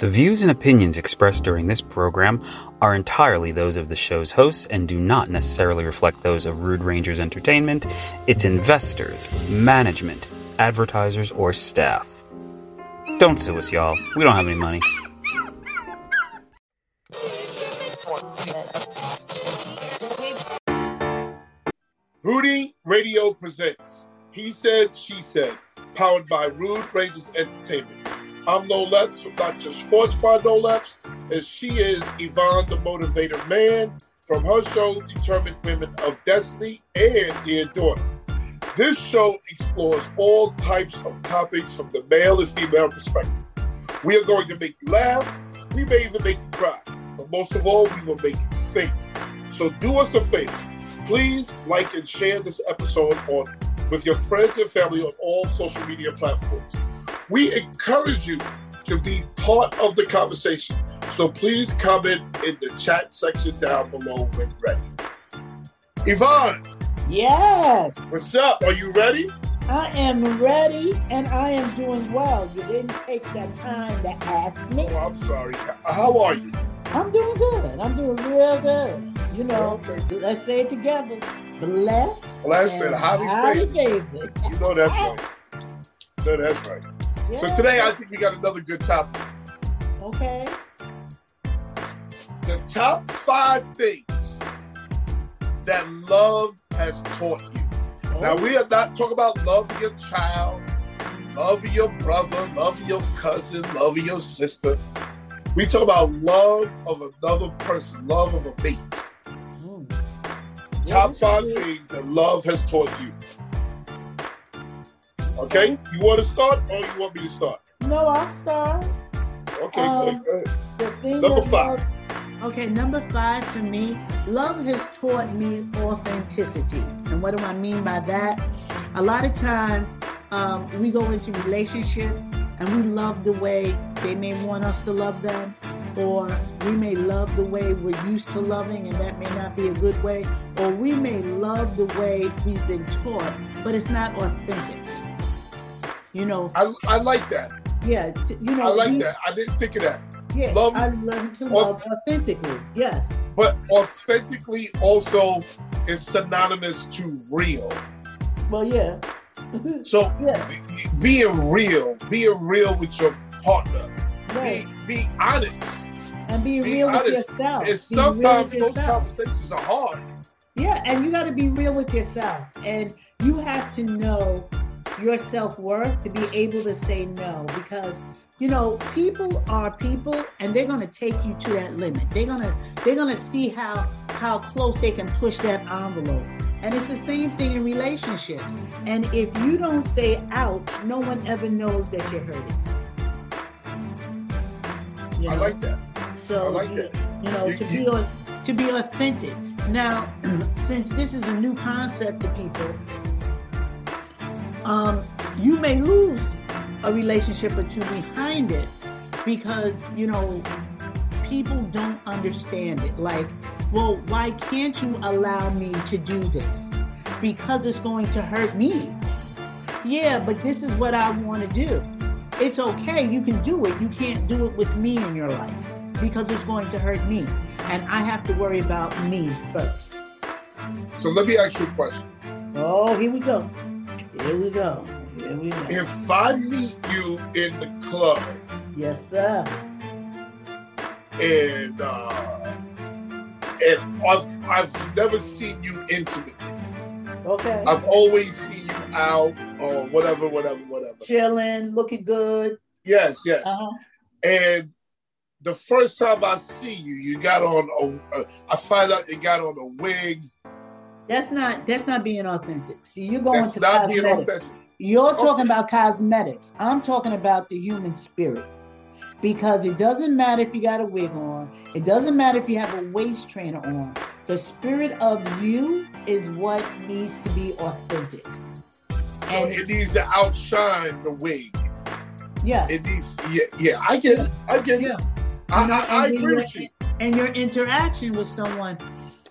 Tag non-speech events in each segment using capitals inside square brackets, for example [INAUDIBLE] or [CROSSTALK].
The views and opinions expressed during this program are entirely those of the show's hosts and do not necessarily reflect those of Rude Rangers Entertainment, its investors, management, advertisers, or staff. Don't sue us, y'all. We don't have any money. Rudy Radio presents He Said, She Said, powered by Rude Rangers Entertainment. I'm Noel Epps from Your Sports Bar Noel Epps, and she is Yvonne the Motivator Man from her show Determined Women of Destiny and Dear Daughter. This show explores all types of topics from the male and female perspective. We are going to make you laugh, we may even make you cry, but most of all, we will make you think. So do us a favor. Please like and share this episode on with your friends and family on all social media platforms. We encourage you to be part of the conversation. So please comment in the chat section down below when ready. Yvonne, Yes, what's up? Are you ready? I am ready and I am doing well. You didn't take that time to ask me. Oh, I'm sorry. How are you? I'm doing good. I'm doing real good. You know, Okay. let's say it together. Blessed Blessed and highly favored. favored. You know that's [LAUGHS] right. No, that's right. So today I think we got another good topic. Okay. The top five things that love has taught you. Now we are not talking about love of your child, love of your brother, love of your cousin, love of your sister. We talk about love of another person, love of a mate. Mm. Top five things that love has taught you. Okay, you want to start or you want me to start? No, I'll start. Okay, Um, good, good. The thing Number five. love- okay, number five for me, love has taught me authenticity. And what do I mean by that? A lot of times um, we go into relationships and we love the way they may want us to love them, or we may love the way we're used to loving, and that may not be a good way, or we may love the way we've been taught, but it's not authentic. You know, I, I like that. yeah, t- you know, I like we- that. I didn't think of that. yeah, Love- I learned to love authentically. Yes. But authentically also is synonymous to real. Well, yeah. So [LAUGHS] yeah. be- being real, being real with your partner, Right. be, be honest. And be, be real with yourself. And sometimes those yourself. conversations are hard. Yeah, and you got to be real with yourself. And you have to know your self worth to be able to say no because. You know, people are people, and they're gonna take you to that limit. They're gonna, they're gonna see how how close they can push that envelope. And it's the same thing in relationships. Mm-hmm. And if you don't say out no one ever knows that you're hurting. You I know? like that. So I like you, that. you know, You- to you- be to be authentic. Now, [CLEARS THROAT] since this is a new concept to people, um, you may lose a relationship or two behind it because you know people don't understand it. Like, well, why can't you allow me to do this? Because it's going to hurt me. Yeah, but this is what I want to do. It's okay, you can do it. You can't do it with me in your life because it's going to hurt me. And I have to worry about me first. So let me ask you a question. Oh, here we go. Here we go. Here we go. If I meet you in the club Yes, sir. and uh, and I've, I've never seen you intimate. Okay. I've always seen you out or whatever, whatever, whatever. Chilling, looking good. Yes, yes. Uh-huh. And the first time I see you, you got on a. Uh, I find out you got on a wig. That's not that's not being authentic. See, you're going That's to not being cosmetics. authentic. You're talking about cosmetics. I'm talking about the human spirit. Because it doesn't matter if you got a wig on, it doesn't matter if you have a waist trainer on. The spirit of you is what needs to be authentic. And it needs to outshine the wig. yeah, It needs. Yeah, yeah. I get it. I get it. yeah. I, You know, I, I agree your- with you. And your interaction with someone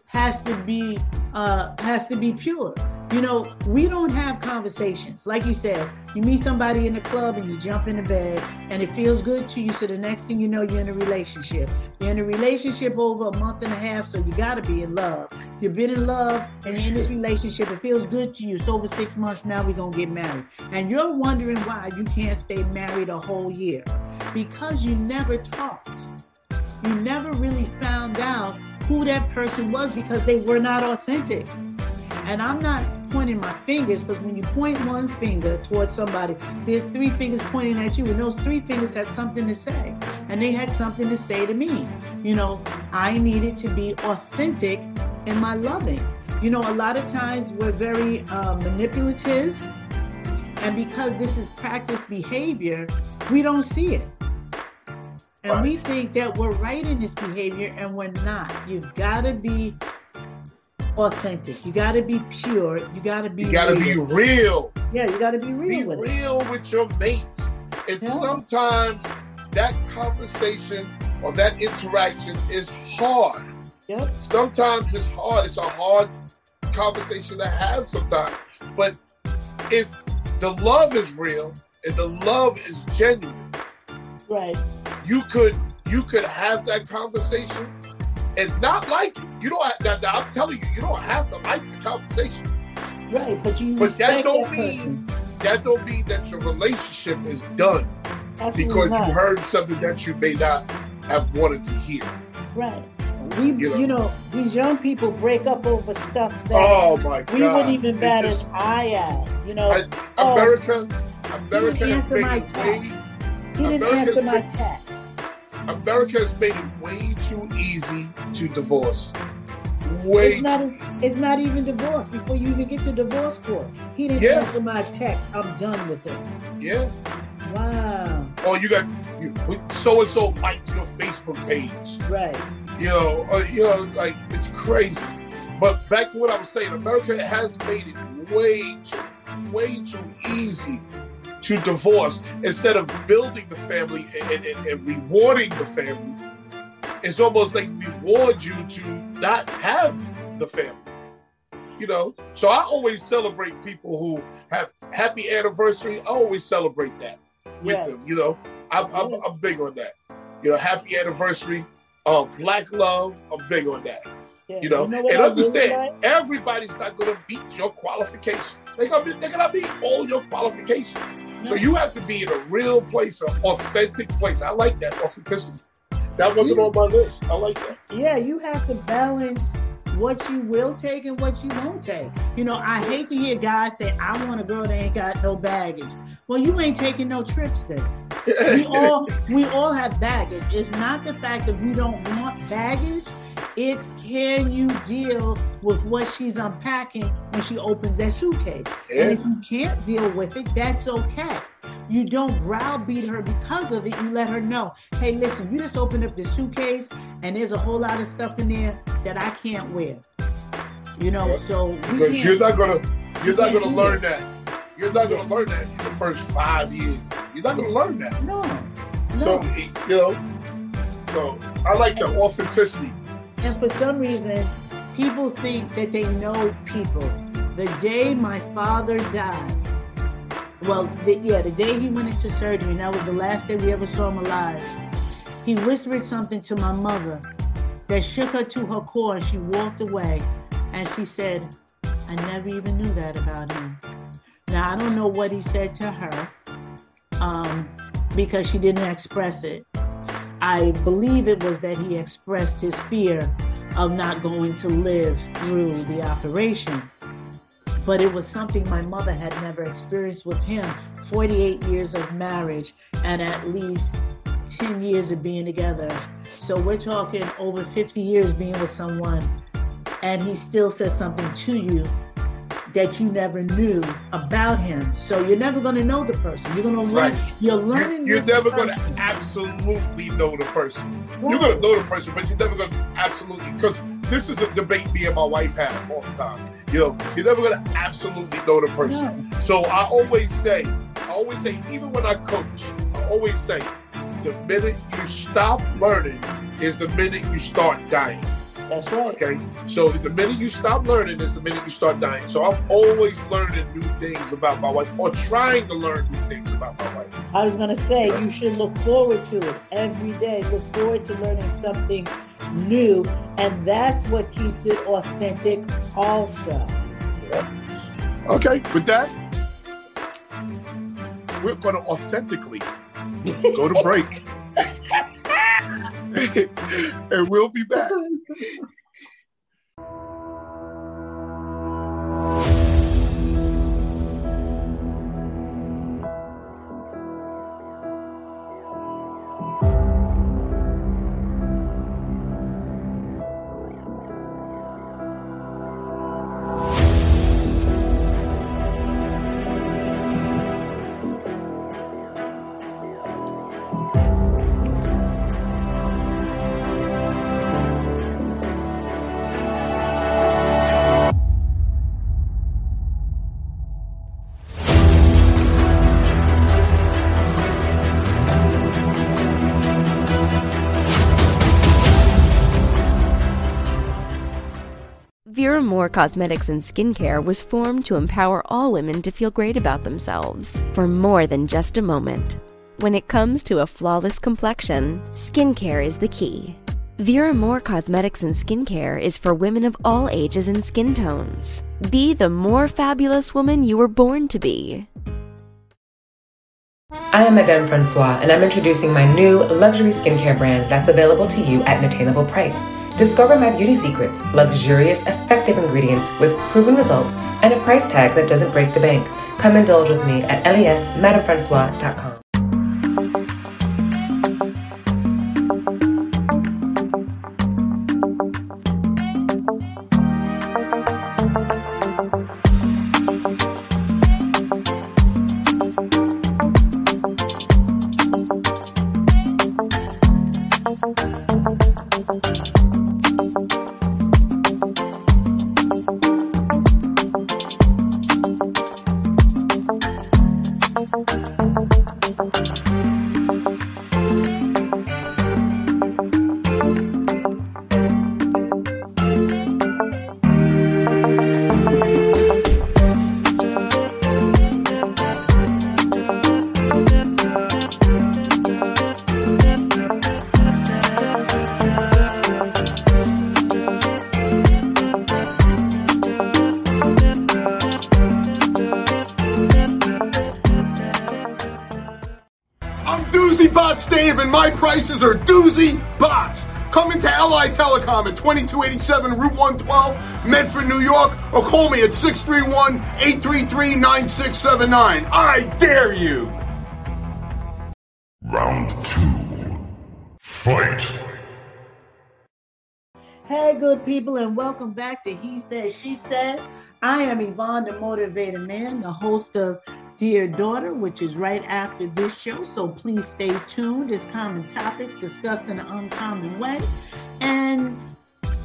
has to be uh has to be pure. You know, we don't have conversations. Like you said, you meet somebody in the club and you jump in the bed and it feels good to you. So the next thing you know, you're in a relationship. You're in a relationship over a month and a half, so you got to be in love. You've been in love and you're in this relationship. It feels good to you. It's over six months now, we're to get married. And you're wondering why you can't stay married a whole year because you never talked. You never really found out who that person was because they were not authentic. And I'm not pointing my fingers because when you point one finger towards somebody, there's three fingers pointing at you, and those three fingers had something to say. And they had something to say to me. You know, I needed to be authentic in my loving. You know, a lot of times we're very uh, manipulative, and because this is practice behavior, we don't see it. And right. we think that we're right in this behavior and we're not. You've got to be authentic. You got to be pure. You got to be. You got to be real. Yeah, you got to be real. Be with real it. with your mate. And yeah. sometimes that conversation or that interaction is hard. Yep. Sometimes it's hard. It's a hard conversation to have sometimes. But if the love is real and the love is genuine, right? You could you could have that conversation and not like it. You don't. Have, now, I'm telling you, you don't have to like the conversation. Right, but you. But that don't that mean that don't mean that your relationship is done Absolutely because not. you heard something that you may not have wanted to hear. Right. We, you know, you know, these young people break up over stuff that oh my God. we wouldn't even bat an eye at. You know, I, oh, America, America He didn't answer my text. America has made it way too easy to divorce. Way it's not, it's not even divorce before you even get to divorce court. He didn't yeah. answer my text. I'm done with it. Yeah. Wow. Oh, you got you, so and so liked your Facebook page. Right. You know, uh, you know, like it's crazy. But back to what I was saying, America has made it way too, way too easy to divorce instead of building the family and, and, and rewarding the family. It's almost like reward you to not have the family. You know, so I always celebrate people who have happy anniversary. I always celebrate that with yes. them. You know, I'm, I'm, I'm, big on that. You know, happy anniversary, uh, black love. I'm big on that. Yeah. You know, you know and understand really like? everybody's not going to beat your qualifications. They're gonna be, they're gonna beat all your qualifications. So you have to be in a real place, an authentic place. I like that authenticity. That wasn't on my list. I like that. Yeah, you have to balance what you will take and what you won't take. You know, I hate to hear guys say, I want a girl that ain't got no baggage. Well, you ain't taking no trips then. we [LAUGHS] all we all have baggage. It's not the fact that we don't want baggage. It's can you deal with what she's unpacking when she opens that suitcase? Yeah. And if you can't deal with it, that's okay. You don't browbeat her because of it. You let her know, hey, listen, you just opened up the suitcase and there's a whole lot of stuff in there that I can't wear. You know, yeah. so because you're not gonna you're not gonna learn that. You're not gonna learn that in the first five years. You're not gonna learn that. No. no. So you know, so I like the authenticity. And for some reason, people think that they know people. The day my father died, well, the, yeah, the day he went into surgery, and that was the last day we ever saw him alive, he whispered something to my mother that shook her to her core, and she walked away. And she said, I never even knew that about him. Now, I don't know what he said to her um, because she didn't express it. I believe it was that he expressed his fear of not going to live through the operation. But it was something my mother had never experienced with him 48 years of marriage and at least 10 years of being together. So we're talking over 50 years being with someone, and he still says something to you that you never knew about him. So you're never going to know the person. You're going to learn. Right. You're learning. You're, you're never going to absolutely know the person. Right. You're going to know the person, but you're never going to absolutely because this is a debate me and my wife have all the time. You know, you're never going to absolutely know the person. So I always say, I always say, even when I coach, I always say, the minute you stop learning is the minute you start dying. That's right. Okay. So the minute you stop learning is the minute you start dying. So I'm always learning new things about my wife or trying to learn new things about my wife. I was going to say, you should look forward to it every day. Look forward to learning something new. And that's what keeps it authentic, also. Yeah. Okay. With that, we're going to authentically go to break. [LAUGHS] [LAUGHS] and we'll be back. [LAUGHS] Moore Cosmetics and Skincare was formed to empower all women to feel great about themselves for more than just a moment. When it comes to a flawless complexion, skincare is the key. Vera Moore Cosmetics and Skincare is for women of all ages and skin tones. Be the more fabulous woman you were born to be. I am Madame Francois, and I'm introducing my new luxury skincare brand that's available to you at an attainable price. Discover my beauty secrets, luxurious, effective ingredients with proven results, and a price tag that doesn't break the bank. Come indulge with me at lesmadamefrancois.com. Eighty-seven Route 112, Medford, New York, or call me at 631 833 9679. I dare you! Round two. Fight! Hey, good people, and welcome back to He Said, She Said. I am Yvonne, the Motivated Man, the host of Dear Daughter, which is right after this show. So please stay tuned. It's common topics discussed in an uncommon way. And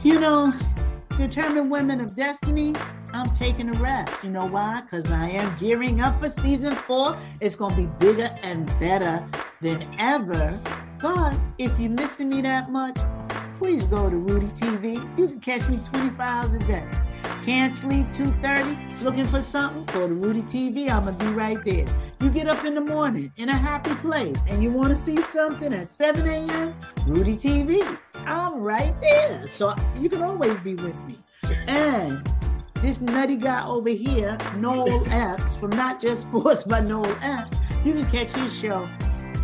you know, determined women of destiny, I'm taking a rest. You know why? Because I am gearing up for season four. It's going to be bigger and better than ever. But if you're missing me that much, please go to Rudy TV. You can catch me 24 hours a day. Can't sleep 2.30, looking for something? Go to Rudy TV. I'm going to be right there. You get up in the morning in a happy place and you want to see something at 7 a.m., Rudy TV. I'm right there. So you can always be with me. And this nutty guy over here, Noel [LAUGHS] Epps, from Not Just Sports by Noel Epps, you can catch his show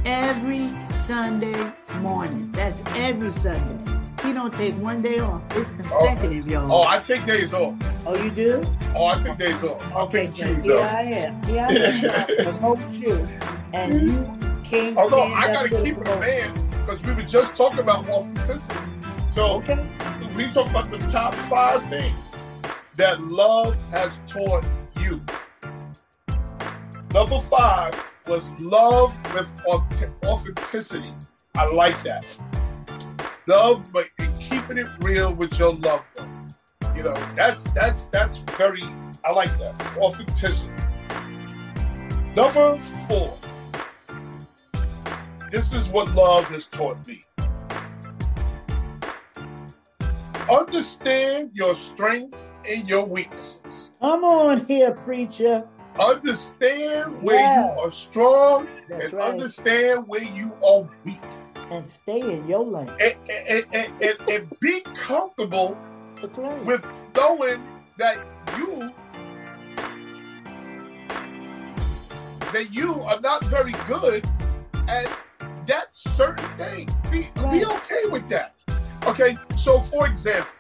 every Sunday morning. That's every Sunday. He don't take one day off. It's oh. consecutive, y'all. Oh, I take days off. Oh, you do? Oh, I take days off. I'll Okay, pick choose, though. I am. Here I am. [LAUGHS] I promote you, and you came. Although I gotta keep it a man because we were just talking about authenticity. So Okay. we talked about the top five things that love has taught you. Number five was love with authenticity. I like that. Love, but keeping it real with your loved one. You know, that's that's that's very. I like that authenticity. Number four. This is what love has taught me. Understand your strengths and your weaknesses. Come on here, preacher. Understand where Yeah. you are strong That's and right. understand where you are weak. And stay in your lane. And, and, and, and, and be comfortable right. with knowing that you that you are not very good at that certain thing. Be, be okay with that. Okay, so for example,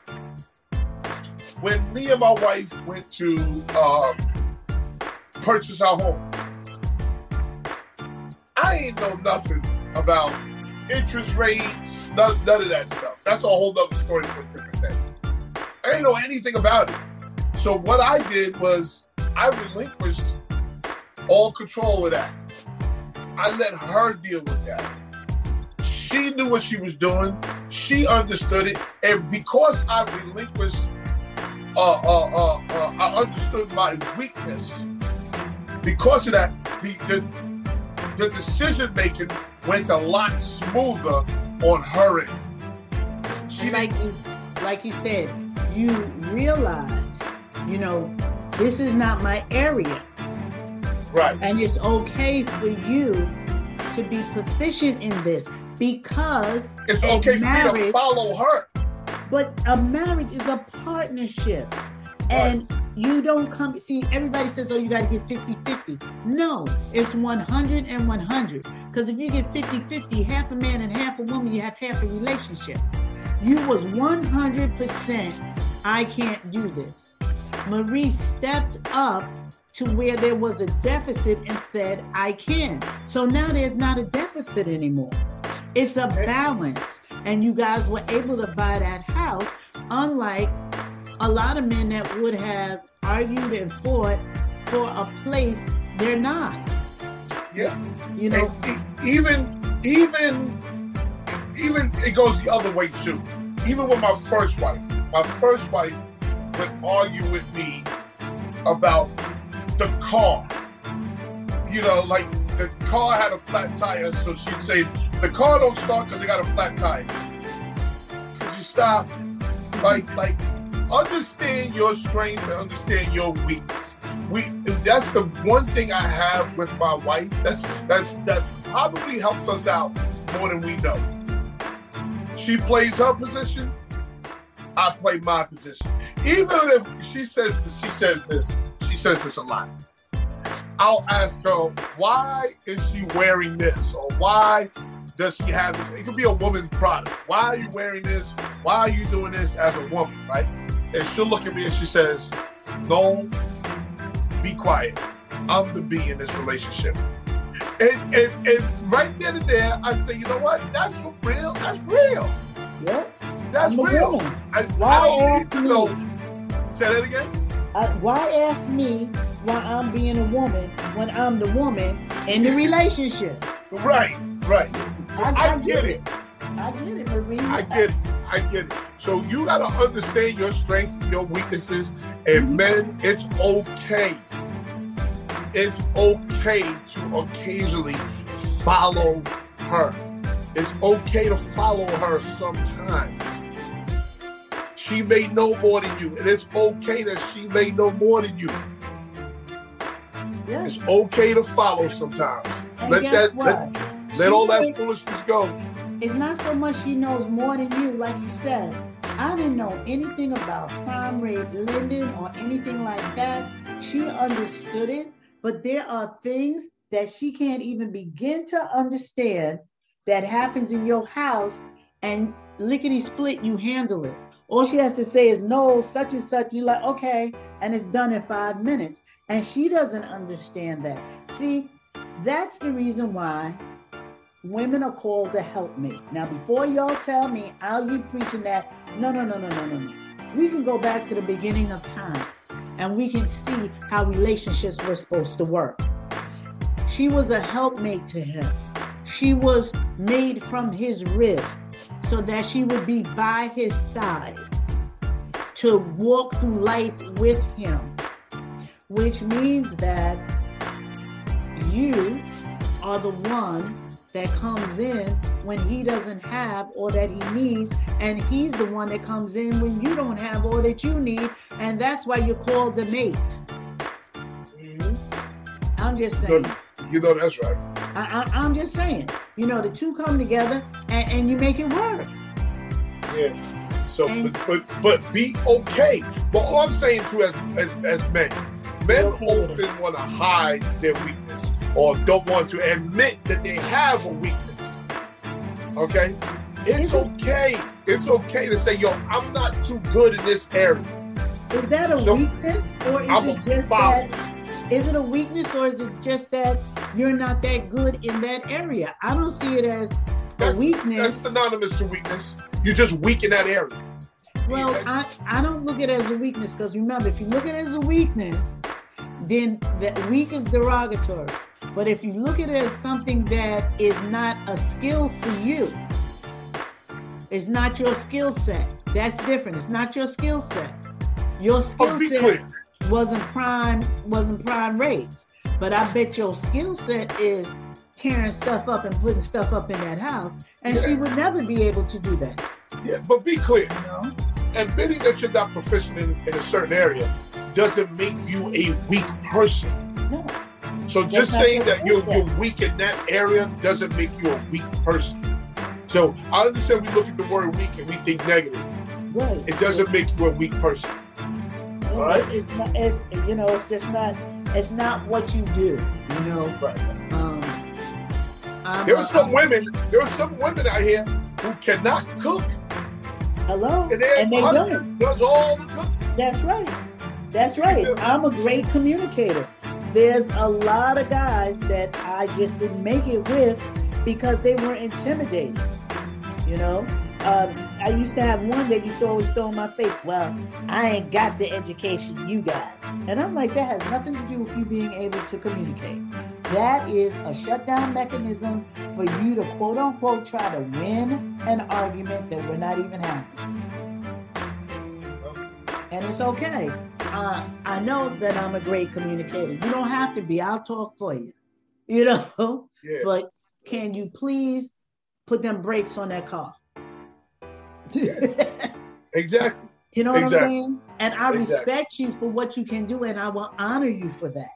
when me and my wife went to um, purchase our home, I ain't know nothing about interest rates, none, none of that stuff. That's a whole other story for a different day. I didn't know anything about it. So what I did was I relinquished all control of that. I let her deal with that. She knew what she was doing. She understood it, and because I relinquished, uh, uh, uh, uh, I understood my weakness. Because of that, the the, the decision making went a lot smoother on her end. She And like you, like you said, you realize, you know, this is not my area, right. and it's okay for you to be proficient in this because It's okay for me to marriage- follow her. But a marriage is a partnership. And you don't come, see, everybody says, oh, you got to get 50 50. No, it's 100 and 100. Because if you get 50 50, half a man and half a woman, you have half a relationship. You was 100%, I can't do this. Marie stepped up to where there was a deficit and said, I can. So now there's not a deficit anymore. It's a balance. And you guys were able to buy that house, unlike a lot of men that would have argued and fought for a place they're not. Yeah. You know, And even, even, even it goes the other way too. Even with my first wife, my first wife would argue with me about the car. You know, like the car had a flat tire, so she'd say, "The car don't start because it got a flat tire." Could you stop? Like, like, understand your strengths and understand your weakness. We that's the one thing I have with my wife. That's that's that probably helps us out more than we know. She plays her position. I play my position. Even if she says this, she says this, she says this a lot. I'll ask her, why is she wearing this? Or why does she have this? It could be a woman's product. Why are you wearing this? Why are you doing this as a woman, right? And she'll look at me and she says, No, be quiet. I'm the B in this relationship. And, and, and right then and there, I say, you know what? That's real. That's real. yeah. That's I'm real. I, Why I don't ask need to me? know. Say that again. Uh, why ask me why I'm being a woman when I'm the woman in the relationship? Right, right. I get it. I get it, Marie. I get it. I get it. So you gotta understand your strengths and your weaknesses. And men, it's okay. It's okay to occasionally follow her. It's okay to follow her sometimes. She may know more than you, and it's okay that she may know more than you. Yeah. It's okay to follow sometimes. And Let that what? let, let all that foolishness go. It's not so much she knows more than you, like you said. I didn't know anything about prime rate lending or anything like that. She understood it, but there are things that she can't even begin to understand that happens in your house and lickety split, you handle it. All she has to say is no, such and such. You're like, okay, and it's done in five minutes. And she doesn't understand that. See, that's the reason why women are called to help me. Now, before y'all tell me how you preaching that, no, no, no, no, no, no, no. We can go back to the beginning of time and we can see how relationships were supposed to work. She was a helpmate to him. She was made from his rib so that she would be by his side to walk through life with him, which means that you are the one that comes in when he doesn't have all that he needs, and he's the one that comes in when you don't have all that you need, and that's why you're called the mate. Mm-hmm. I'm just saying. You know that's right. I, I, am just saying. You know, the two come together and, and you make it work. Yeah. So, but, but, but be okay. But all I'm saying too, as as, as men, men often want to hide their weakness or don't want to admit that they have a weakness. Okay, it's okay. It's okay to say, "Yo, I'm not too good in this area." Is that a so, weakness, or is I'm it just that? Is it a weakness, or is it just that you're not that good in that area? I don't see it as that's, a weakness. That's synonymous to weakness. You're just weak in that area. Well, I, I don't look at it as a weakness because remember, if you look at it as a weakness, then that weak is derogatory. But if you look at it as something that is not a skill for you, it's not your skill set. That's different. It's not your skill set. Your oh, skill oh, set clear. wasn't prime wasn't prime rates. But I bet your skill set is tearing stuff up and putting stuff up in that house, and yeah. she would never be able to do that. Yeah, but be clear. You know? Admitting that you're not proficient in, in a certain area doesn't make you a weak person. No. So just saying that you're, you're weak in that area doesn't make you a weak person. So I understand we look at the word weak and we think negative. Right. It doesn't make you a weak person. No, right? It's not. It's you know. It's just not. It's not what you do. You know. Right. Um, there are some I'm, women. There are some women out here who cannot cook. Hello. And, and they don't. Does all the cooking. That's right. That's right. I'm a great communicator. There's a lot of guys that I just didn't make it with because they were intimidated. You know, um, I used to have one that used to always throw in my face, well, I ain't got the education you got. And I'm like, that has nothing to do with you being able to communicate. That is a shutdown mechanism for you to quote unquote try to win an argument that we're not even having. And it's okay. Uh, I know that I'm a great communicator. You don't have to be, I'll talk for you. [LAUGHS] You know? Yeah. But can you please put them brakes on that car? [LAUGHS] exactly. You know what exactly. I'm saying? And I exactly. respect you for what you can do, and I will honor you for that.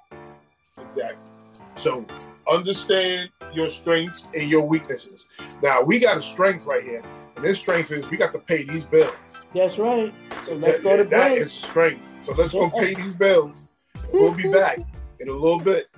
Exactly. So understand your strengths and your weaknesses. Now we got a strength right here, and this strength is we got to pay these bills. That's right. So let's that, go to That is strength. So let's go pay these bills. We'll be [LAUGHS] back in a little bit.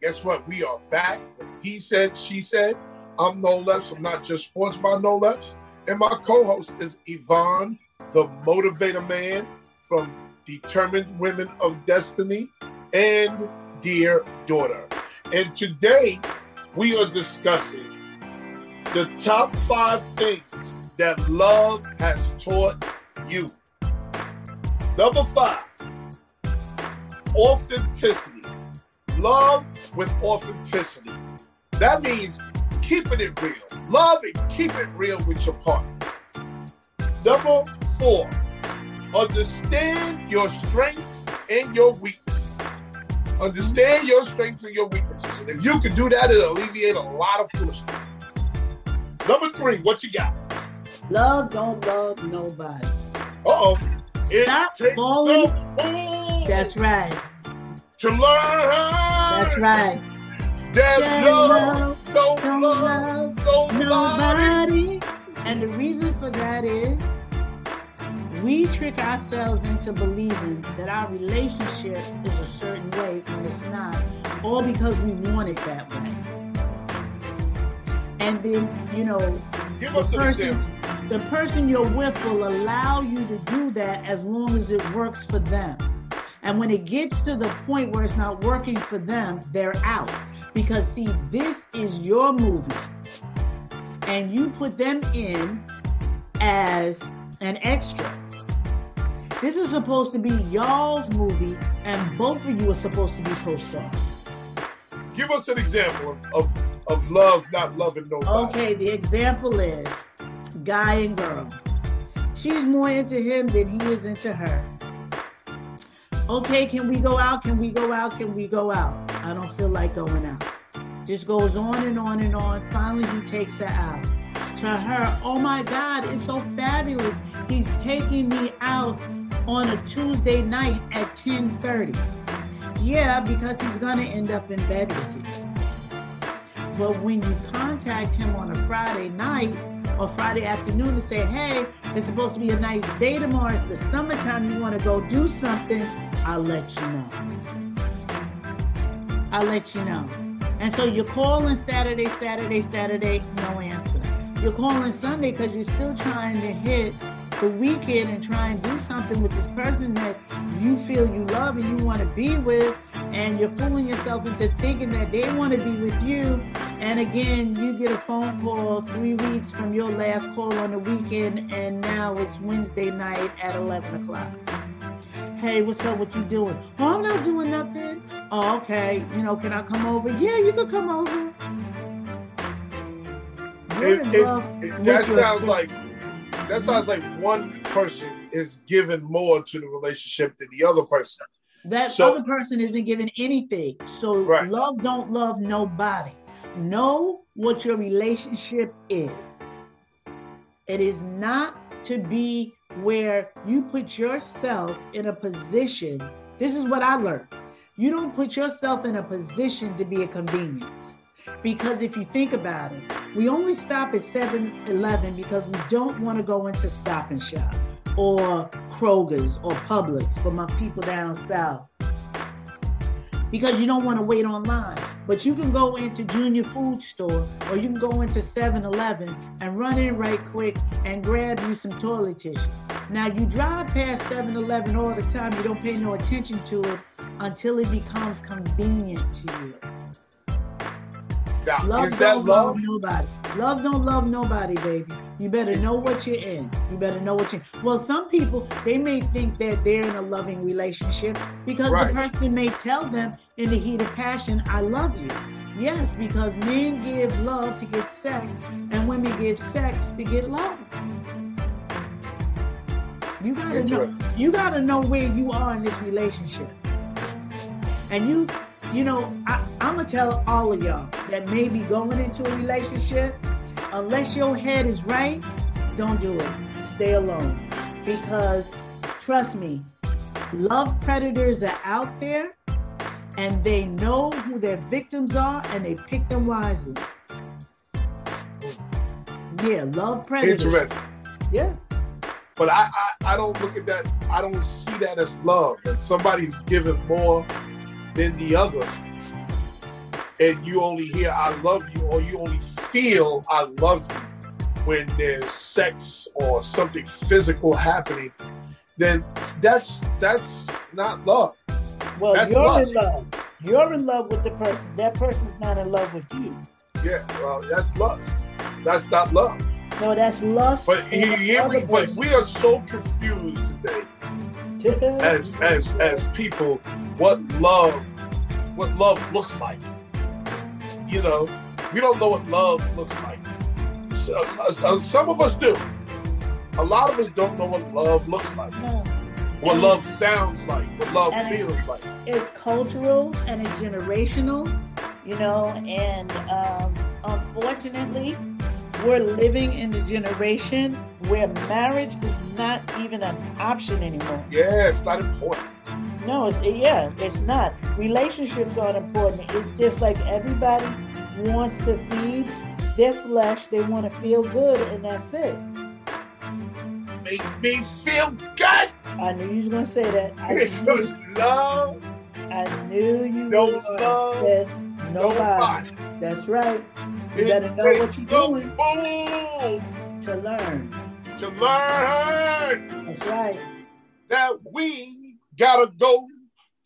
Guess what? We are back with He Said, She Said. I'm Noel Epps. I'm not just sports by Noel Epps. And my co host is Yvonne, the motivator man from Determined Women of Destiny and Dear Daughter. And today we are discussing the top five things that love has taught you. Number five, authenticity. Love with authenticity. That means keeping it real. Love and keep it real with your partner. Number four, understand your strengths and your weaknesses. Understand your strengths and your weaknesses. And if you can do that, it'll alleviate a lot of foolishness. Number three, what you got? Love don't love nobody. Uh oh. Stop falling. That's right. To learn. That's right. That, love, don't, don't love, love nobody. Nobody. And the reason for that is we trick ourselves into believing that our relationship is a certain way when it's not, all because we want it that way. And then, you know, Give the person, the person you're with will allow you to do that as long as it works for them. And when it gets to the point where it's not working for them, they're out. Because, see, this is your movie. And you put them in as an extra. This is supposed to be y'all's movie, and both of you are supposed to be co stars. Give us an example of, of, of love not loving nobody. Okay, the example is guy and girl. She's more into him than he is into her. Okay, can we go out? Can we go out? Can we go out? I don't feel like going out. Just goes on and on and on. Finally, he takes her out. To her, oh my God, it's so fabulous. He's taking me out on a Tuesday night at 10:30. Yeah, because he's gonna end up in bed with you. But when you contact him on a Friday night or Friday afternoon to say, hey, it's supposed to be a nice day tomorrow, it's the summertime, you want to go do something, I'll let you know. I'll let you know. And so you're calling Saturday, Saturday, Saturday, no answer. You're calling Sunday because you're still trying to hit the weekend and try and do something with this person that you feel you love and you want to be with, and you're fooling yourself into thinking that they want to be with you. And again, you get a phone call three weeks from your last call on the weekend, and now it's Wednesday night at 11 o'clock. Hey, what's up? What you doing? Oh, I'm not doing nothing. Oh, okay. You know, can I come over? Yeah, you can come over. If, if, if that sounds sister. like that sounds like one person is giving more to the relationship than the other person. That So- other person isn't giving anything. So Right. love don't love nobody. Know what your relationship is. It is not to be where you put yourself in a position. This is what I learned. You don't put yourself in a position to be a convenience. Because if you think about it, we only stop at 7 Eleven because we don't want to go into Stop and Shop or Kroger's or Publix for my people down south. Because you don't want to wait online. But you can go into Junior Food Store or you can go into 7 Eleven and run in right quick and grab you some toilet tissue. Now, you drive past 7 Eleven all the time, you don't pay no attention to it until it becomes convenient to you. Now, Love don't love love? nobody. Love don't love nobody, baby. You better know what you're in. You better know what you. Well, some people they may think that they're in a loving relationship because Right. the person may tell them in the heat of passion, "I love you." Yes, because men give love to get sex, and women give sex to get love. You gotta know. You gotta know where you are in this relationship. And you, you know, I, I'm gonna tell all of y'all that may be going into a relationship, unless your head is right, don't do it. Stay alone. Because trust me, love predators are out there and they know who their victims are and they pick them wisely. Yeah, love predators. Interesting. Yeah. But I, I, I don't look at that. I don't see that as love. That somebody's giving more than the other, and you only hear "I love you" or you only feel "I love you" when there's sex or something physical happening. Then that's that's not love. Well, That's you're lust. in love. You're in love with the person. That person's not in love with you. Yeah, well, that's lust. That's not love. No, that's lust. But he, he, we, but we are so confused today. Mm-hmm. As as as people what love what love looks like you know we don't know what love looks like so, uh, uh, some of us do a lot of us don't know what love looks like, No. what And love sounds like, what love feels like. It's cultural and it's generational, you know, and um, unfortunately, we're living in the generation where marriage is not even an option anymore. Yeah, it's not important. No, it's yeah, it's not. Relationships aren't important. It's just like everybody wants to feed their flesh. They want to feel good, and that's it. Make me feel good. I knew you was gonna say that. I It knew, was love. I knew you No was gonna love, say nobody. Nobody. That's right. You It better know what you're doing to learn. to learn That's right. that we gotta go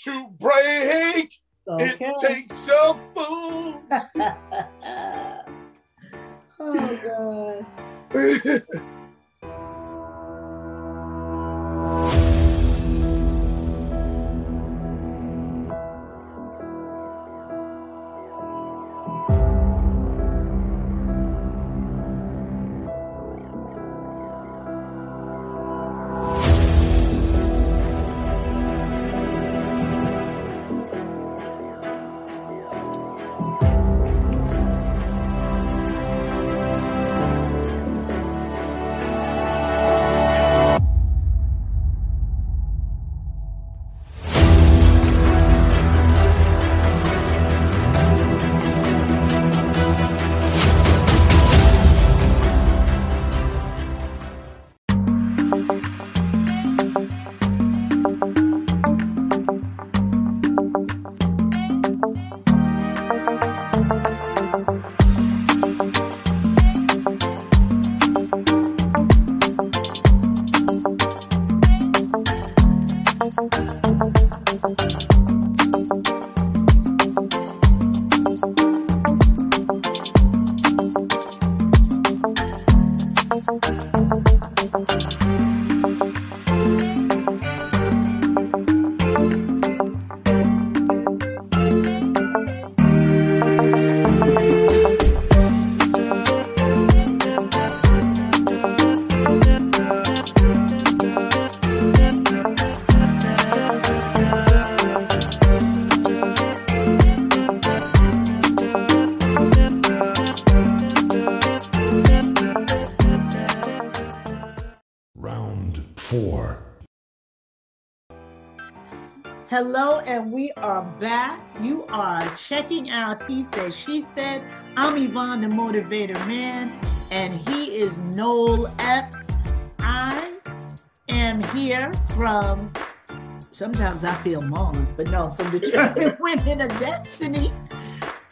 to break. Okay. It takes a fool. [LAUGHS] oh God. [LAUGHS] Hello, and we are back. You are checking out He Said, She Said. I'm Yvonne, the Motivator Man, and he is Noel Epps. I am here from, sometimes I feel Mars, but no, from the [LAUGHS] Women of Destiny,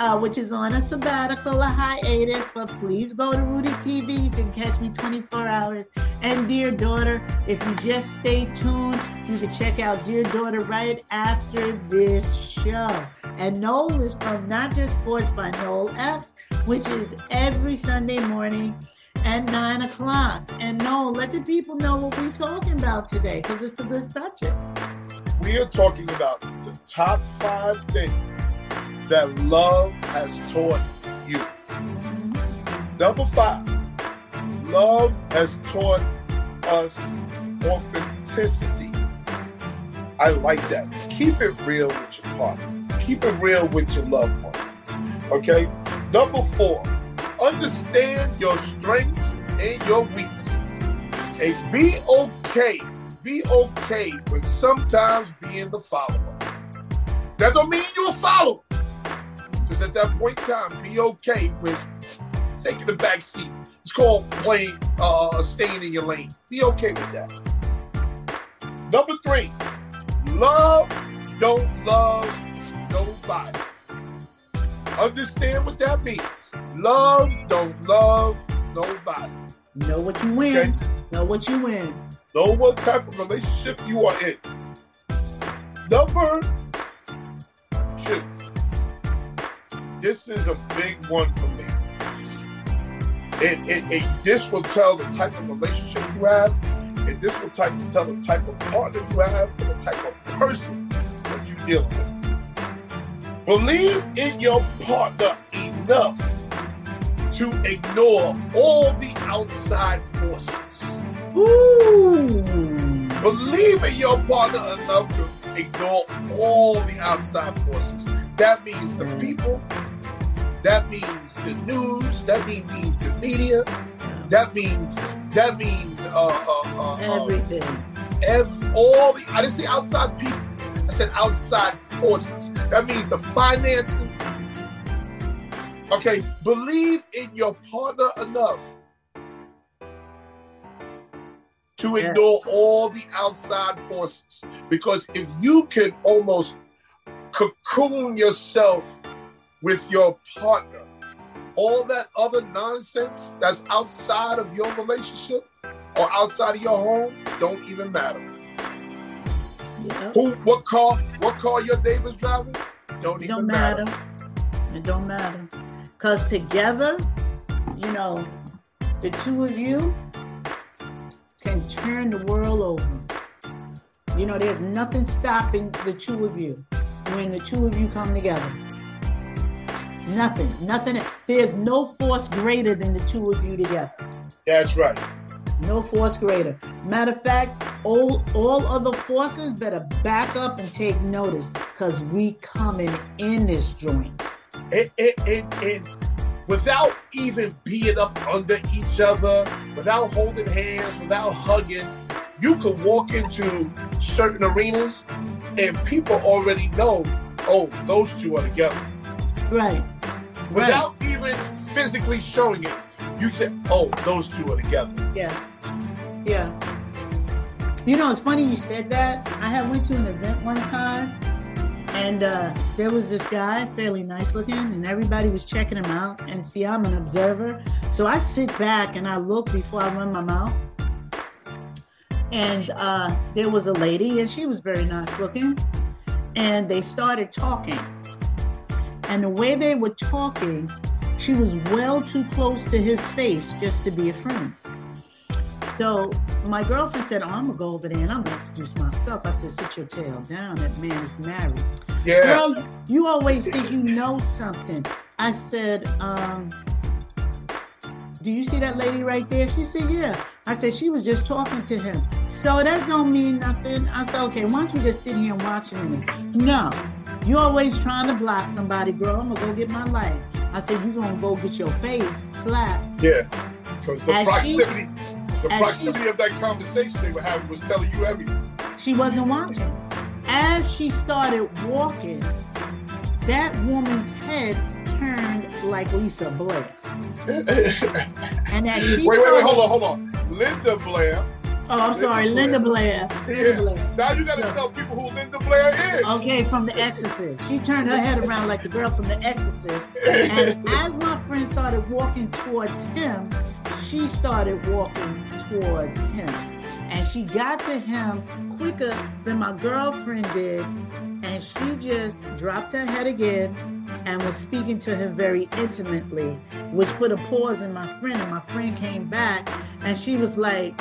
uh, which is on a sabbatical, a hiatus, but please go to Rudy TV. You can catch me 24 hours. And Dear Daughter, if you just stay tuned, you can check out Dear Daughter right after this show. And Noel is from Not Just Sports by Noel Epps, which is every Sunday morning at 9 o'clock. And Noel, let the people know what we're talking about today because it's a good subject. we are talking about the top five things that love has taught you. Number five, love has taught us authenticity. I like that. Keep it real with your partner. Keep it real with your loved one. Okay? Number four, understand your strengths and your weaknesses. And be okay. Be okay with sometimes being the follower. That don't mean you're a follower. Just at that point in time, be okay with taking the back seat. It's called playing, uh, staying in your lane. Be okay with that. Number three, love don't love nobody. Understand what that means. Love don't love nobody. Know what you win. Okay. Know what you win. Know what type of relationship you are in. Number two. This is a big one for me. It, it, it, this will tell the type of relationship you have, and this will type, tell the type of partner you have, and the type of person that you deal with. Believe in your partner enough to ignore all the outside forces. Ooh. Believe in your partner enough to ignore all the outside forces. That means the people. That means the news. That means the media. That means that means uh, uh, uh, uh, Everything. ev- all the I didn't say outside people. I said outside forces. That means the finances. Okay, believe in your partner enough to Yes. ignore all the outside forces. Because if you can almost cocoon yourself with your partner, all that other nonsense that's outside of your relationship or outside of your home don't even matter. Yeah. Who, what car, what car your neighbor's driving, don't It even don't matter. matter. It don't matter. Cause together, you know, the two of you can turn the world over. You know, there's nothing stopping the two of you when the two of you come together. Nothing, nothing. There's no force greater than the two of you together. That's right. No force greater. Matter of fact, all all other forces better back up and take notice, cause we coming in this joint. And, and, and, and without even being up under each other, without holding hands, without hugging, you could walk into certain arenas and people already know, oh, those two are together. Right. Without even physically showing it, you say, oh, those two are together. Yeah. Yeah. You know, it's funny you said that. I had went to an event one time and uh, there was this guy, fairly nice looking, and everybody was checking him out. And see, I'm an observer. So I sit back and I look before I run my mouth. And uh, there was a lady, and she was very nice looking. And they started talking. And the way they were talking, she was well too close to his face just to be a friend. So my girlfriend said, oh, I'm gonna go over there and I'm gonna introduce myself. I said, sit your tail down. That man is married. Yeah. Girl, you always think you know something. I said, um, do you see that lady right there? She said, yeah. I said, she was just talking to him. So that don't mean nothing. I said, okay, why don't you just sit here and watch a minute? No, you always trying to block somebody, girl. I'm gonna go get my life. I said, you gonna go get your face slapped. Yeah. Because the As she- proximity, the as proximity of that conversation they were having was telling you everything. She wasn't watching. As she started walking, that woman's head turned like Lisa Blair. [LAUGHS] And as she wait, wait, wait, hold on, hold on. Linda Blair. Oh, I'm sorry, Linda Blair. Linda Yeah. Blair. Now you gotta So- tell people who Linda Blair is. Okay, from The Exorcist. She turned her head around like the girl from The Exorcist. And [LAUGHS] as my friend started walking towards him, she started walking towards him. And she got to him quicker than my girlfriend did. And she just dropped her head again and was speaking to him very intimately, which put a pause in my friend. And my friend came back and she was like,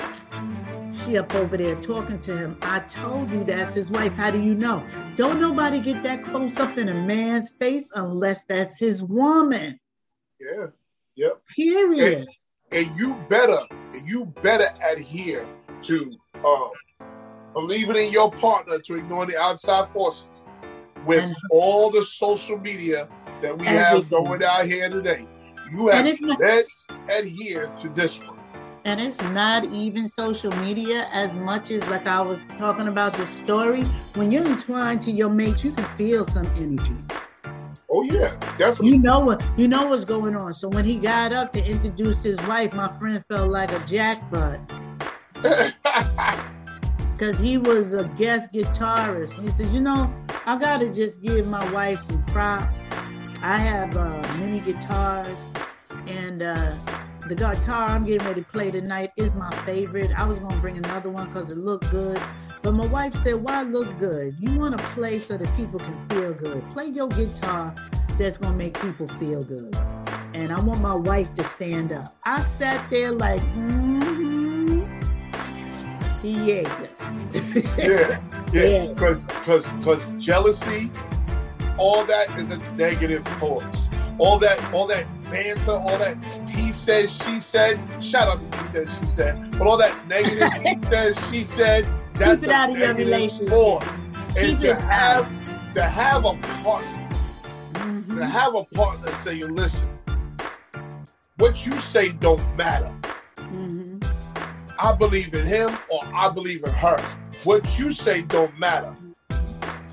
she up over there talking to him. I told you that's his wife. How do you know? Don't nobody get that close up in a man's face unless that's his woman. Yeah. Yep. Period. And you better, you better adhere to um, believing in your partner to ignore the outside forces. With And- all the social media that we have going out here today, you have And not- let's adhere to this one. And it's not even social media as much as like I was talking about the story. When you're entwined to your mate, you can feel some energy. Oh yeah, definitely. You know what you know what's going on. So when he got up to introduce his wife, my friend felt like a jackpot. [LAUGHS] because he was a guest guitarist. He said, "You know, I gotta just give my wife some props. I have uh, many guitars, and uh, the guitar I'm getting ready to play tonight is my favorite. I was gonna bring another one because it looked good." But my wife said, Why look good? You want to play so that people can feel good. Play your guitar that's going to make people feel good. And I want my wife to stand up. I sat there like, mm-hmm. Yeah, yeah, [LAUGHS] Yeah. because because because jealousy, all that is a negative force. All that all that banter, all that he said, she said. Shout out to he says, she said. But all that negative he [LAUGHS] says, she said. That's Keep it out of your relationship. force. And Keep to have to have a partner, to Mhm. have a partner saying, listen, what you say don't matter. Mhm. I believe in him or I believe in her. What you say don't matter.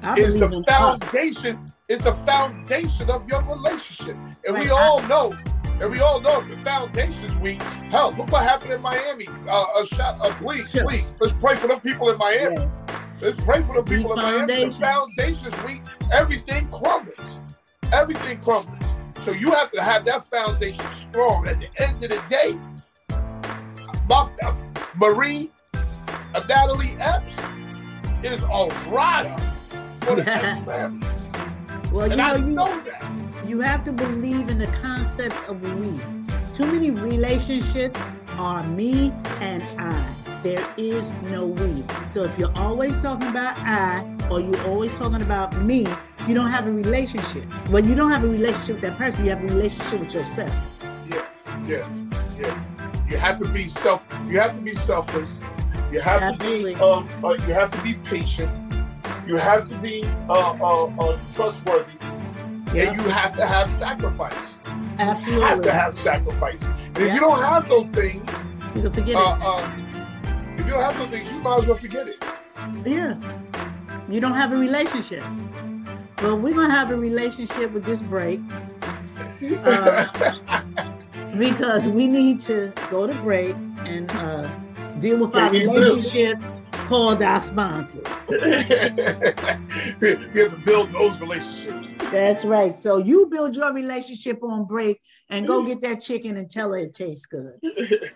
I Is the foundation. us. Is the foundation of your relationship. And we all know, and we all know if the foundation's weak, hell, look what happened in Miami. Uh, a shot, uh, please, Sure. please, let's pray for the people in Miami. Yes. Let's pray for the people in Miami. The foundation's weak. Everything crumbles. Everything crumbles. So you have to have that foundation strong. At the end of the day, my, uh, Marie, uh, Natalie Epps is a rider for the [LAUGHS] Epps family. Well, you know, I you, know that. you have to believe in the concept of we. Too many relationships are me and I. There is no we. So if you're always talking about I or you're always talking about me, you don't have a relationship. When you don't have a relationship with that person, you have a relationship with yourself. Yeah, yeah, yeah. You have to be self. You have to be selfless. You have Absolutely. to be. Um, uh, you have to be patient. You have to be uh, uh, uh, trustworthy, Yeah, and you have to have sacrifice. You have to have sacrifice. And if you don't have those things, You can forget uh, uh, if you don't have those things, you might as well forget it. it. Yeah. You don't have a relationship. Well, we're gonna have a relationship with this break. Uh, [LAUGHS] because we need to go to break and uh, deal with our Yeah, you do. relationships called our sponsors. [LAUGHS] we have to build those relationships. That's right. So you build your relationship on break and go [LAUGHS] get that chicken and tell her it tastes good. [LAUGHS]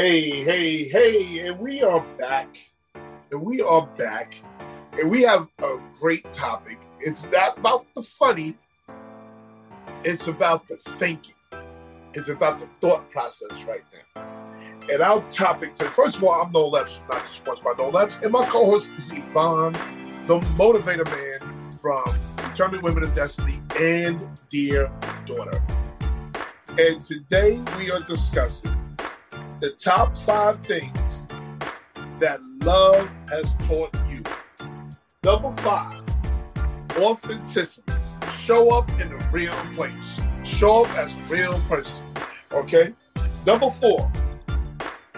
Hey, hey, hey, and we are back. And we are back. And we have a great topic. It's not about the funny, it's about the thinking. It's about the thought process right now. And our topic today, first of all, I'm Noel Epps, not just sponsored by Noel Epps. And my co host is Yvonne, the motivator man from Determined Women of Destiny and Dear Daughter. And today we are discussing the top five things that love has taught you. Number five, authenticity. Show up in the real place. Show up as a real person. Okay? Number four,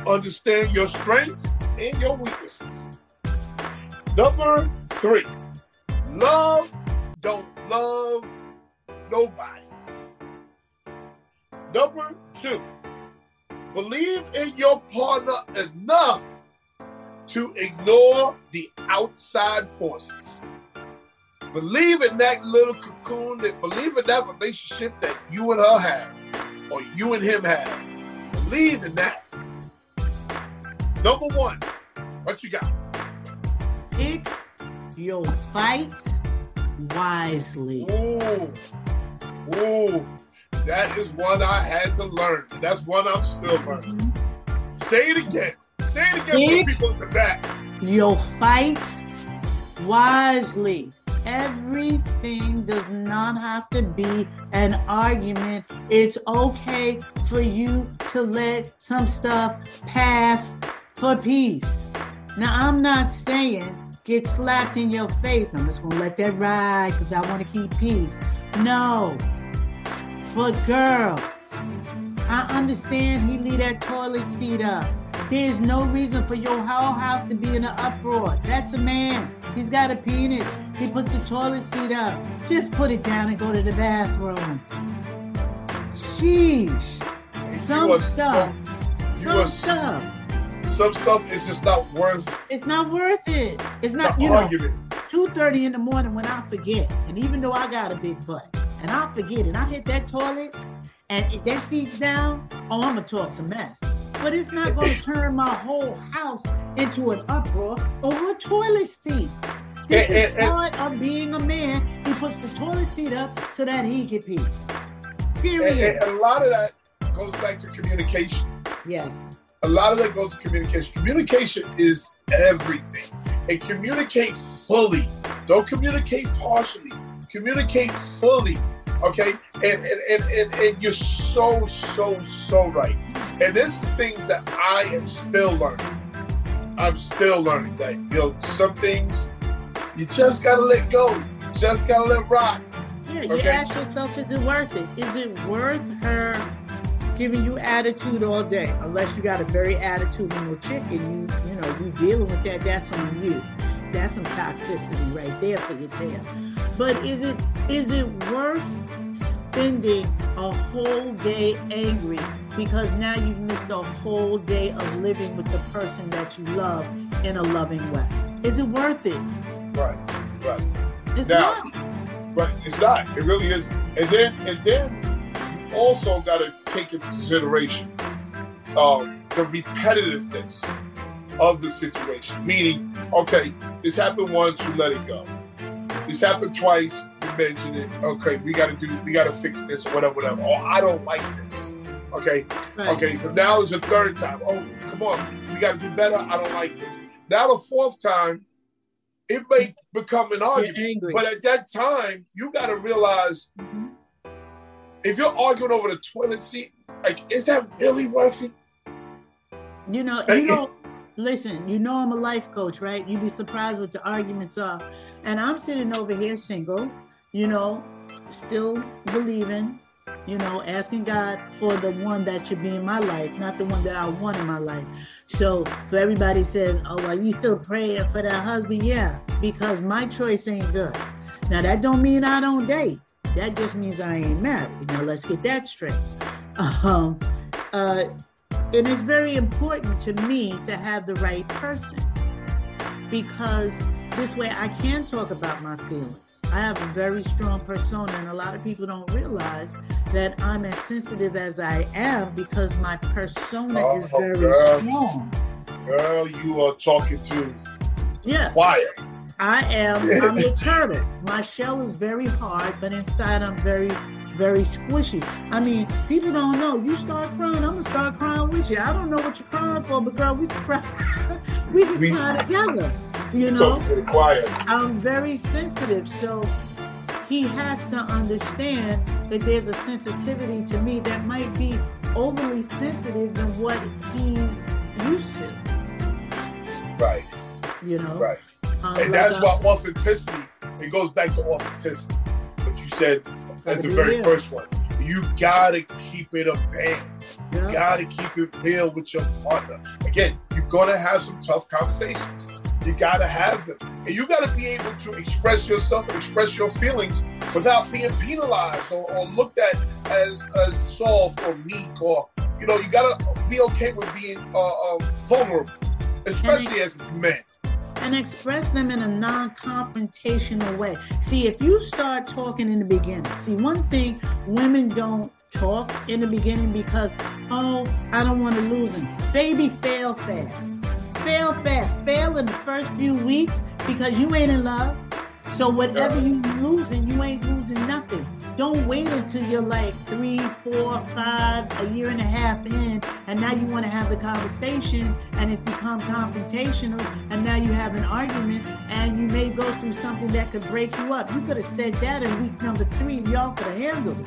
understand your strengths and your weaknesses. Number three, love don't love nobody. Number two, Believe in your partner enough to ignore the outside forces. Believe in that little cocoon, that believe in that relationship that you and her have, or you and him have. Believe in that. Number one, what you got? Pick your fights wisely. Ooh, ooh, that is one I had to learn. That's one I'm still learning. Say it again. Say it again for the people in the back. Your fight wisely. Everything does not have to be an argument. It's okay for you to let some stuff pass for peace. Now, I'm not saying get slapped in your face. I'm just gonna let that ride because I want to keep peace. No. But girl, I understand he leave that toilet seat up. There's no reason for your whole house to be in an uproar. That's a man. He's got a penis. He puts the toilet seat up. Just put it down and go to the bathroom. Sheesh. Some are stuff. so- Some are- stuff. Some stuff is just not worth It's not worth it. It's not, you know, 2.30 in the morning when I forget. And even though I got a big butt, and I forget, and I hit that toilet, and if that seat's down, oh, I'm gonna talk some mess. But it's not gonna [LAUGHS] turn my whole house into an uproar over a toilet seat. Eh, this And- is and- and- part of being a man. He puts the toilet seat up so that he can pee. And, Period. and a lot of that goes back to communication. yes. A lot of that goes to communication. Communication is everything. And communicate fully. Don't communicate partially. Communicate fully. Okay? And and, and, and, and you're so, so, so right. And this is things that I am still learning. I'm still learning that you know some things you just gotta let go. You just gotta let rock. Yeah, you Okay. ask yourself, is it worth it? Is it worth her giving you attitude all day? Unless you got a very attitudinal chick and you, you know, you dealing with that, that's on you. That's some toxicity right there for your tail. But is it is it worth spending a whole day angry because now you've missed a whole day of living with the person that you love in a loving way? Is it worth it? Right, right. It's Now- not. But it's not. It really is. And then and then you also got to take into consideration um, the repetitiveness of the situation. Meaning, okay, this happened once, you let it go. This happened twice, you mentioned it. Okay, we got to do, we got to fix this, whatever, whatever. Or I don't like this. Okay, Right. okay. So now it's the third time. Oh, come on, we got to do better. I don't like this. Now the fourth time, it may become an argument. But at that time, you got to realize Mhm. if you're arguing over the toilet seat, like, is that really worth it? You know, you know, listen, you know I'm a life coach, right? You'd be surprised what the arguments are. And I'm sitting over here single, you know, still believing, you know, asking God for the one that should be in my life, not the one that I want in my life. So for everybody says, Oh, are you still praying for that husband? Yeah, because my choice ain't good. Now that don't mean I don't date. That just means I ain't married. Now let's get that straight. [LAUGHS] Um uh and it's very important to me to have the right person because this way I can talk about my feelings. I have a very strong persona, and a lot of people don't realize that I'm as sensitive as I am because my persona oh, is Oh, very girl. strong. Girl, you are talking to Yeah, quiet. I am. I'm [LAUGHS] turtle. My shell is very hard, but inside I'm very, very squishy. I mean, people don't know. You start crying, I'm gonna start crying with you. I don't know what you're crying for, but girl, we can cry. [LAUGHS] we can We- cry together. You know, Talking to the quiet. I'm very sensitive, so he has to understand that there's a sensitivity to me that might be overly sensitive than what he's used to. Right, You know, right. Um, And like, that's uh, why authenticity, it goes back to authenticity. What you said at the very real. first one. You gotta keep it a band. yeah. You gotta keep it real with your partner. Again, you're gonna have some tough conversations. You gotta have them. And you gotta be able to express yourself and express your feelings without being penalized or, or looked at as, as soft or meek or, you know, you gotta be okay with being uh, uh, vulnerable, especially as men. And express them in a non-confrontational way. See, if you start talking in the beginning, see one thing women don't talk in the beginning because oh, I don't want to lose him. Baby, fail fast. Fail fast. Fail in the first few weeks because you ain't in love. So whatever you losing, you ain't losing nothing. Don't wait until you're like three, four, five, a year and a half in, and now you want to have the conversation, and it's become confrontational, and now you have an argument, and you may go through something that could break you up. You could have said that in week number three, and y'all could have handled it.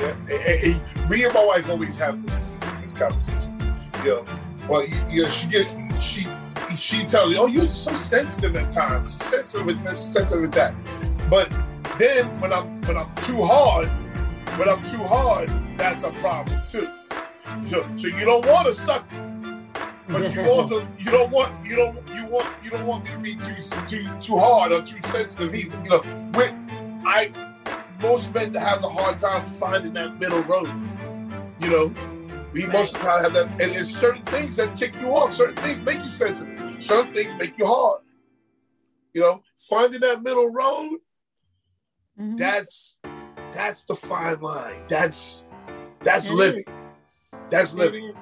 Yeah, eh, eh, me and my wife always have this, this, these conversations. You know, well, you, you know, she get she she tells you, "Oh, you're so sensitive at times, sensitive with this, sensitive with that." But then when I'm when I'm too hard, when I'm too hard, that's a problem too. So, so you don't want to suck, but you [LAUGHS] also you don't want you don't you want you don't want me to be too too too hard or too sensitive either. You know, with I most men have a hard time finding that middle road. You know, we Right. most of the time have that, and it's certain things that tick you off. Certain things make you sensitive. Certain things make you hard. You know, finding that middle road Mhm. that's that's the fine line. That's that's It living. That's living.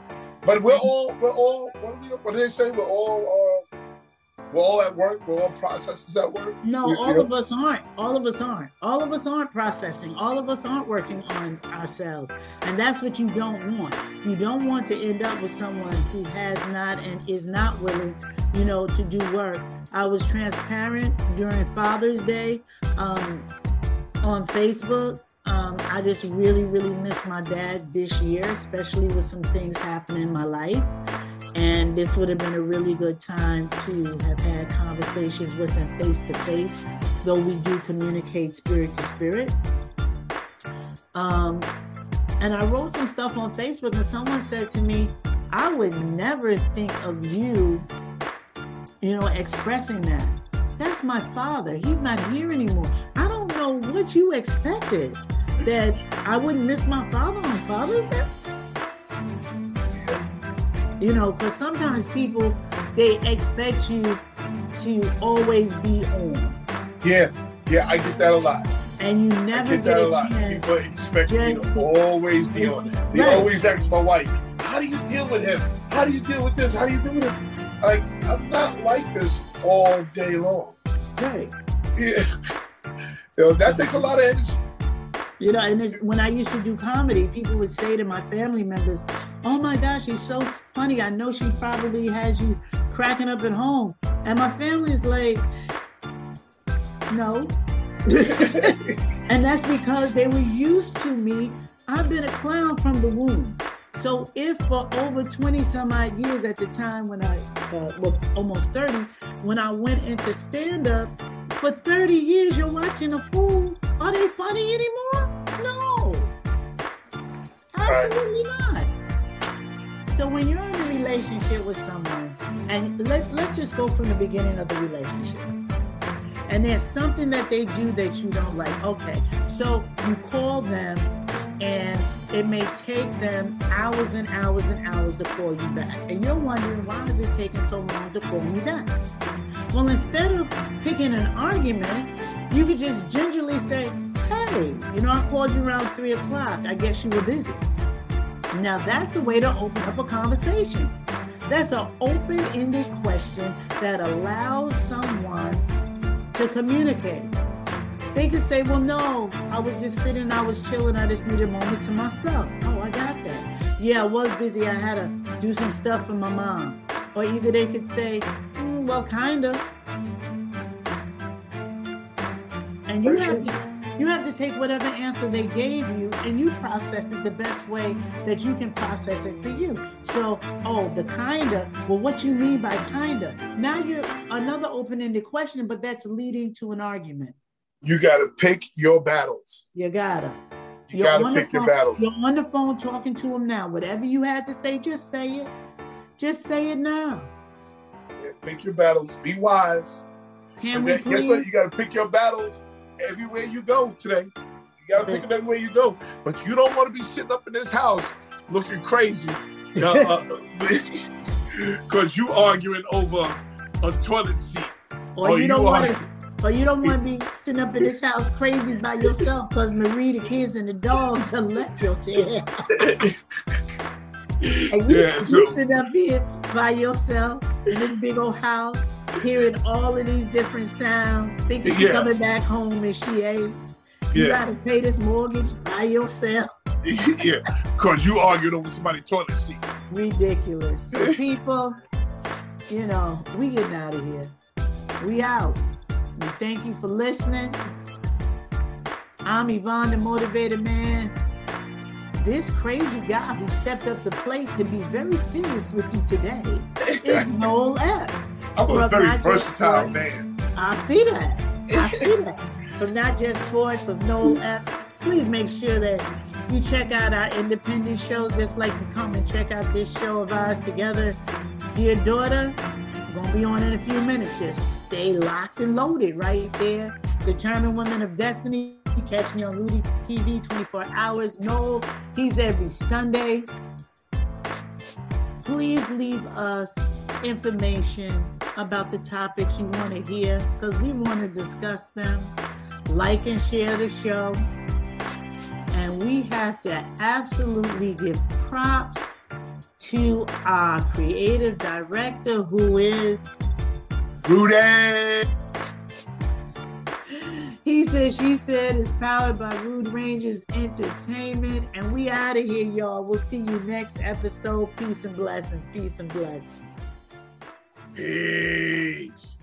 But we're all we're all what do we what do they say? We're all uh, we're all at work. We're all processes at work. No, You- all you of us aren't. All of us aren't. All of us aren't processing. All of us aren't working on ourselves. And that's what you don't want. You don't want to end up with someone who has not and is not willing, you know, to do work. I was transparent during Father's Day um, on Facebook. Um, I just really, really miss my dad this year, especially with some things happening in my life. And this would have been a really good time to have had conversations with him face to face, though we do communicate spirit to spirit. Um, and I wrote some stuff on Facebook, and someone said to me, I would never think of you, you know, expressing that. That's my father. He's not here anymore. I don't know what you expected that I wouldn't miss my father on Father's Day. You know, because sometimes people they expect you to always be on, Yeah, yeah, I get that a lot. and you I never get get that a a lot. chance. People expect me to always be on. They Right. always ask my wife, "How do you deal with him? How do you deal with this? How do you deal with it?" Like I'm not like this all day long. Right. Yeah, you know, that takes a lot of energy. You know, and when I used to do comedy, people would say to my family members, "Oh my gosh, she's so funny. I know she probably has you cracking up at home." And my family's like, "No." [LAUGHS] and that's because they were used to me. I've been a clown from the womb. So if for over 20 some odd years at the time when I, uh, well, almost 30, when I went into stand up, for 30 years you're watching a fool. Are they funny anymore? No. Absolutely not. So when you're in a relationship with someone, and let's let's just go from the beginning of the relationship. And there's something that they do that you don't like. Okay, so you call them and it may take them hours and hours and hours to call you back. And you're wondering why is it taking so long to call me back? Well, instead of picking an argument, you could just gingerly say, hey, you know, I called you around three o'clock. I guess you were busy. Now that's a way to open up a conversation. That's an open-ended question that allows someone to communicate. They could say, well, no, I was just sitting, I was chilling, I just needed a moment to myself. Oh, I got that. Yeah, I was busy, I had to do some stuff for my mom. Or either they could say, "Mm, well, kinda. And you have to you have to take whatever answer they gave you and you process it the best way that you can process it for you. So, oh, the kinda, well, what you mean by kinda? Now you're another open-ended question, but that's leading to an argument. You got to pick your battles. You gotta. You got to on the pick your phone- battles. You're on the phone talking to him now. Whatever you had to say, just say it. Just say it now. Yeah, pick your battles. Be wise. Can But we then, guess what? You got to pick your battles everywhere you go today. You got to pick them everywhere you go. But you don't want to be sitting up in this house looking crazy because uh, [LAUGHS] you arguing over a toilet seat. or oh, you you don't want to. Or you don't want to be sitting up in this house crazy by yourself because Marie, the kids, and the dogs have left your tail. [LAUGHS] And you, yeah, you so sit up here by yourself in this big old house, hearing all of these different sounds, thinking she's Yeah. coming back home and she ain't. You yeah, gotta pay this mortgage by yourself. [LAUGHS] yeah, because you argued over somebody's toilet seat. Ridiculous. So [LAUGHS] people, you know, we getting out of here. We out. We thank you for listening. I'm Yvonne, the motivated man. This crazy guy who stepped up the plate to be very serious with you today is [LAUGHS] Noel Epps. I'm a very versatile sports. man. I see that. I [LAUGHS] see that. From not just sports with Noel Epps. Please make sure that you check out our independent shows, just like you come and check out this show of ours together. Dear daughter, gonna be on in a few minutes. Just stay locked and loaded right there. Determined Women of Destiny. Catch me on Rudy TV 24 hours. No, he's every Sunday. Please leave us information about the topics you want to hear because we want to discuss them. Like and share the show. And we have to absolutely give props to our creative director who is Rudy. He said, she said, is powered by Rude Rangers Entertainment. And we out of here, y'all. We'll see you next episode. Peace and blessings. Peace and blessings. Peace.